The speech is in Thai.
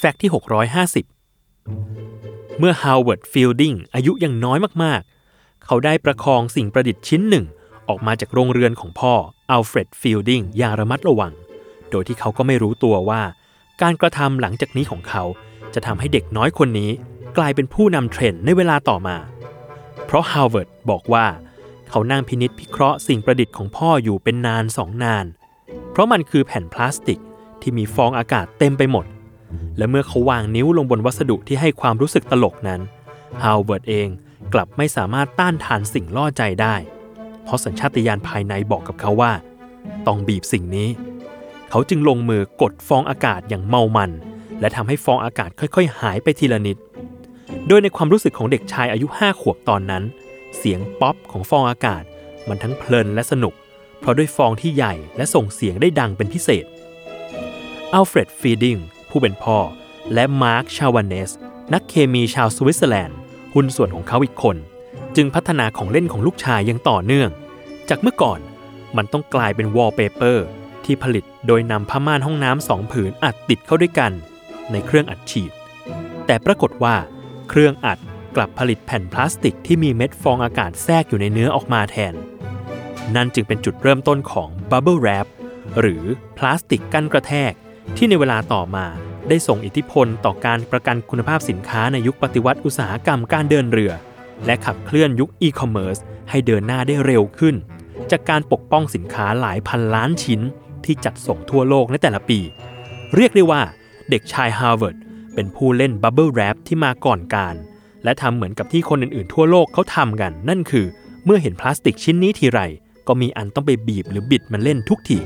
Fact ที่ 650 เมื่อฮาวเวิร์ดฟิลดิงอายุยังน้อยมากๆ เขาได้ประคองสิ่งประดิษฐ์ชิ้นหนึ่ง ออกมาจากโรงเรือนของพ่ออัลเฟรดฟิลดิงอย่างระมัดระวัง โดยที่เขาก็ไม่รู้ตัวว่า การกระทำหลังจากนี้ของเขาจะทำให้เด็กน้อยคนนี้กลายเป็นผู้นำเทรนด์ในเวลาต่อมา เพราะฮาวเวิร์ดบอกว่า เขานั่งพินิจพิเคราะห์สิ่งประดิษฐ์ของพ่ออยู่เป็นนานสองนาน เพราะมันคือแผ่นพลาสติกที่มีฟองอากาศเต็มไปหมด และเมื่อเขาวางนิ้วลงบนวัสดุที่ให้ความรู้สึกตลกนั้นฮาวเวิร์ดเองกลับไม่สามารถต้านทานสิ่งล่อใจได้ เพราะสัญชาตญาณภายในบอกกับเขาว่า ต้องบีบสิ่งนี้ เขาจึงลงมือกดฟองอากาศอย่างเมามัน และทำให้ฟองอากาศค่อยๆ หายไปทีละนิด โดยในความรู้สึกของเด็กชายอายุห้าขวบตอนนั้น เสียงป๊อปของฟองอากาศ มันทั้งเพลินและสนุก เพราะด้วยฟองที่ใหญ่และส่งเสียงได้ดังเป็นพิเศษอัลเฟรดฟิลดิง ผู้เป็นพ่อ และมาร์คชาวานเนส นักเคมีชาวสวิตเซอร์แลนด์ หุ้นส่วนของเขาอีกคน จึงพัฒนาของเล่นของลูกชายอย่างต่อเนื่อง จากเมื่อก่อนมันต้องกลายเป็นวอลเปเปอร์ที่ผลิตโดยนำผ้าม่านห้องน้ำสองผืนอัดติดเข้าด้วยกัน ในเครื่องอัดฉีด แต่ปรากฏว่า เครื่องอัดกลับผลิตแผ่นพลาสติกที่มีเม็ดฟองอากาศแทรกอยู่ในเนื้อออกมาแทน นั่นจึงเป็นจุดเริ่มต้นของ Bubble Wrap หรือพลาสติกกั้นกระแทก ที่ในเวลาต่อมาได้ส่งอิทธิพลต่อการประกันคุณภาพสินค้าในยุคปฏิวัติอุตสาหกรรมการเดินเรือ และขับเคลื่อนยุคอีคอมเมิร์ซให้เดินหน้าได้เร็วขึ้น จากการปกป้องสินค้าหลายพันล้านชิ้น ที่จัดส่งทั่วโลกในแต่ละปี เรียกได้ว่าเด็กชายฮาวเวิร์ดเป็นผู้เล่น bubble wrap ที่มาก่อนกาล และทำเหมือนกับที่คนอื่นๆ ทั่วโลกเขาทำกัน นั่นคือ เมื่อเห็นพลาสติกชิ้นนี้ทีไรก็มีอันต้องไปบีบหรือบิดมันเล่นทุกที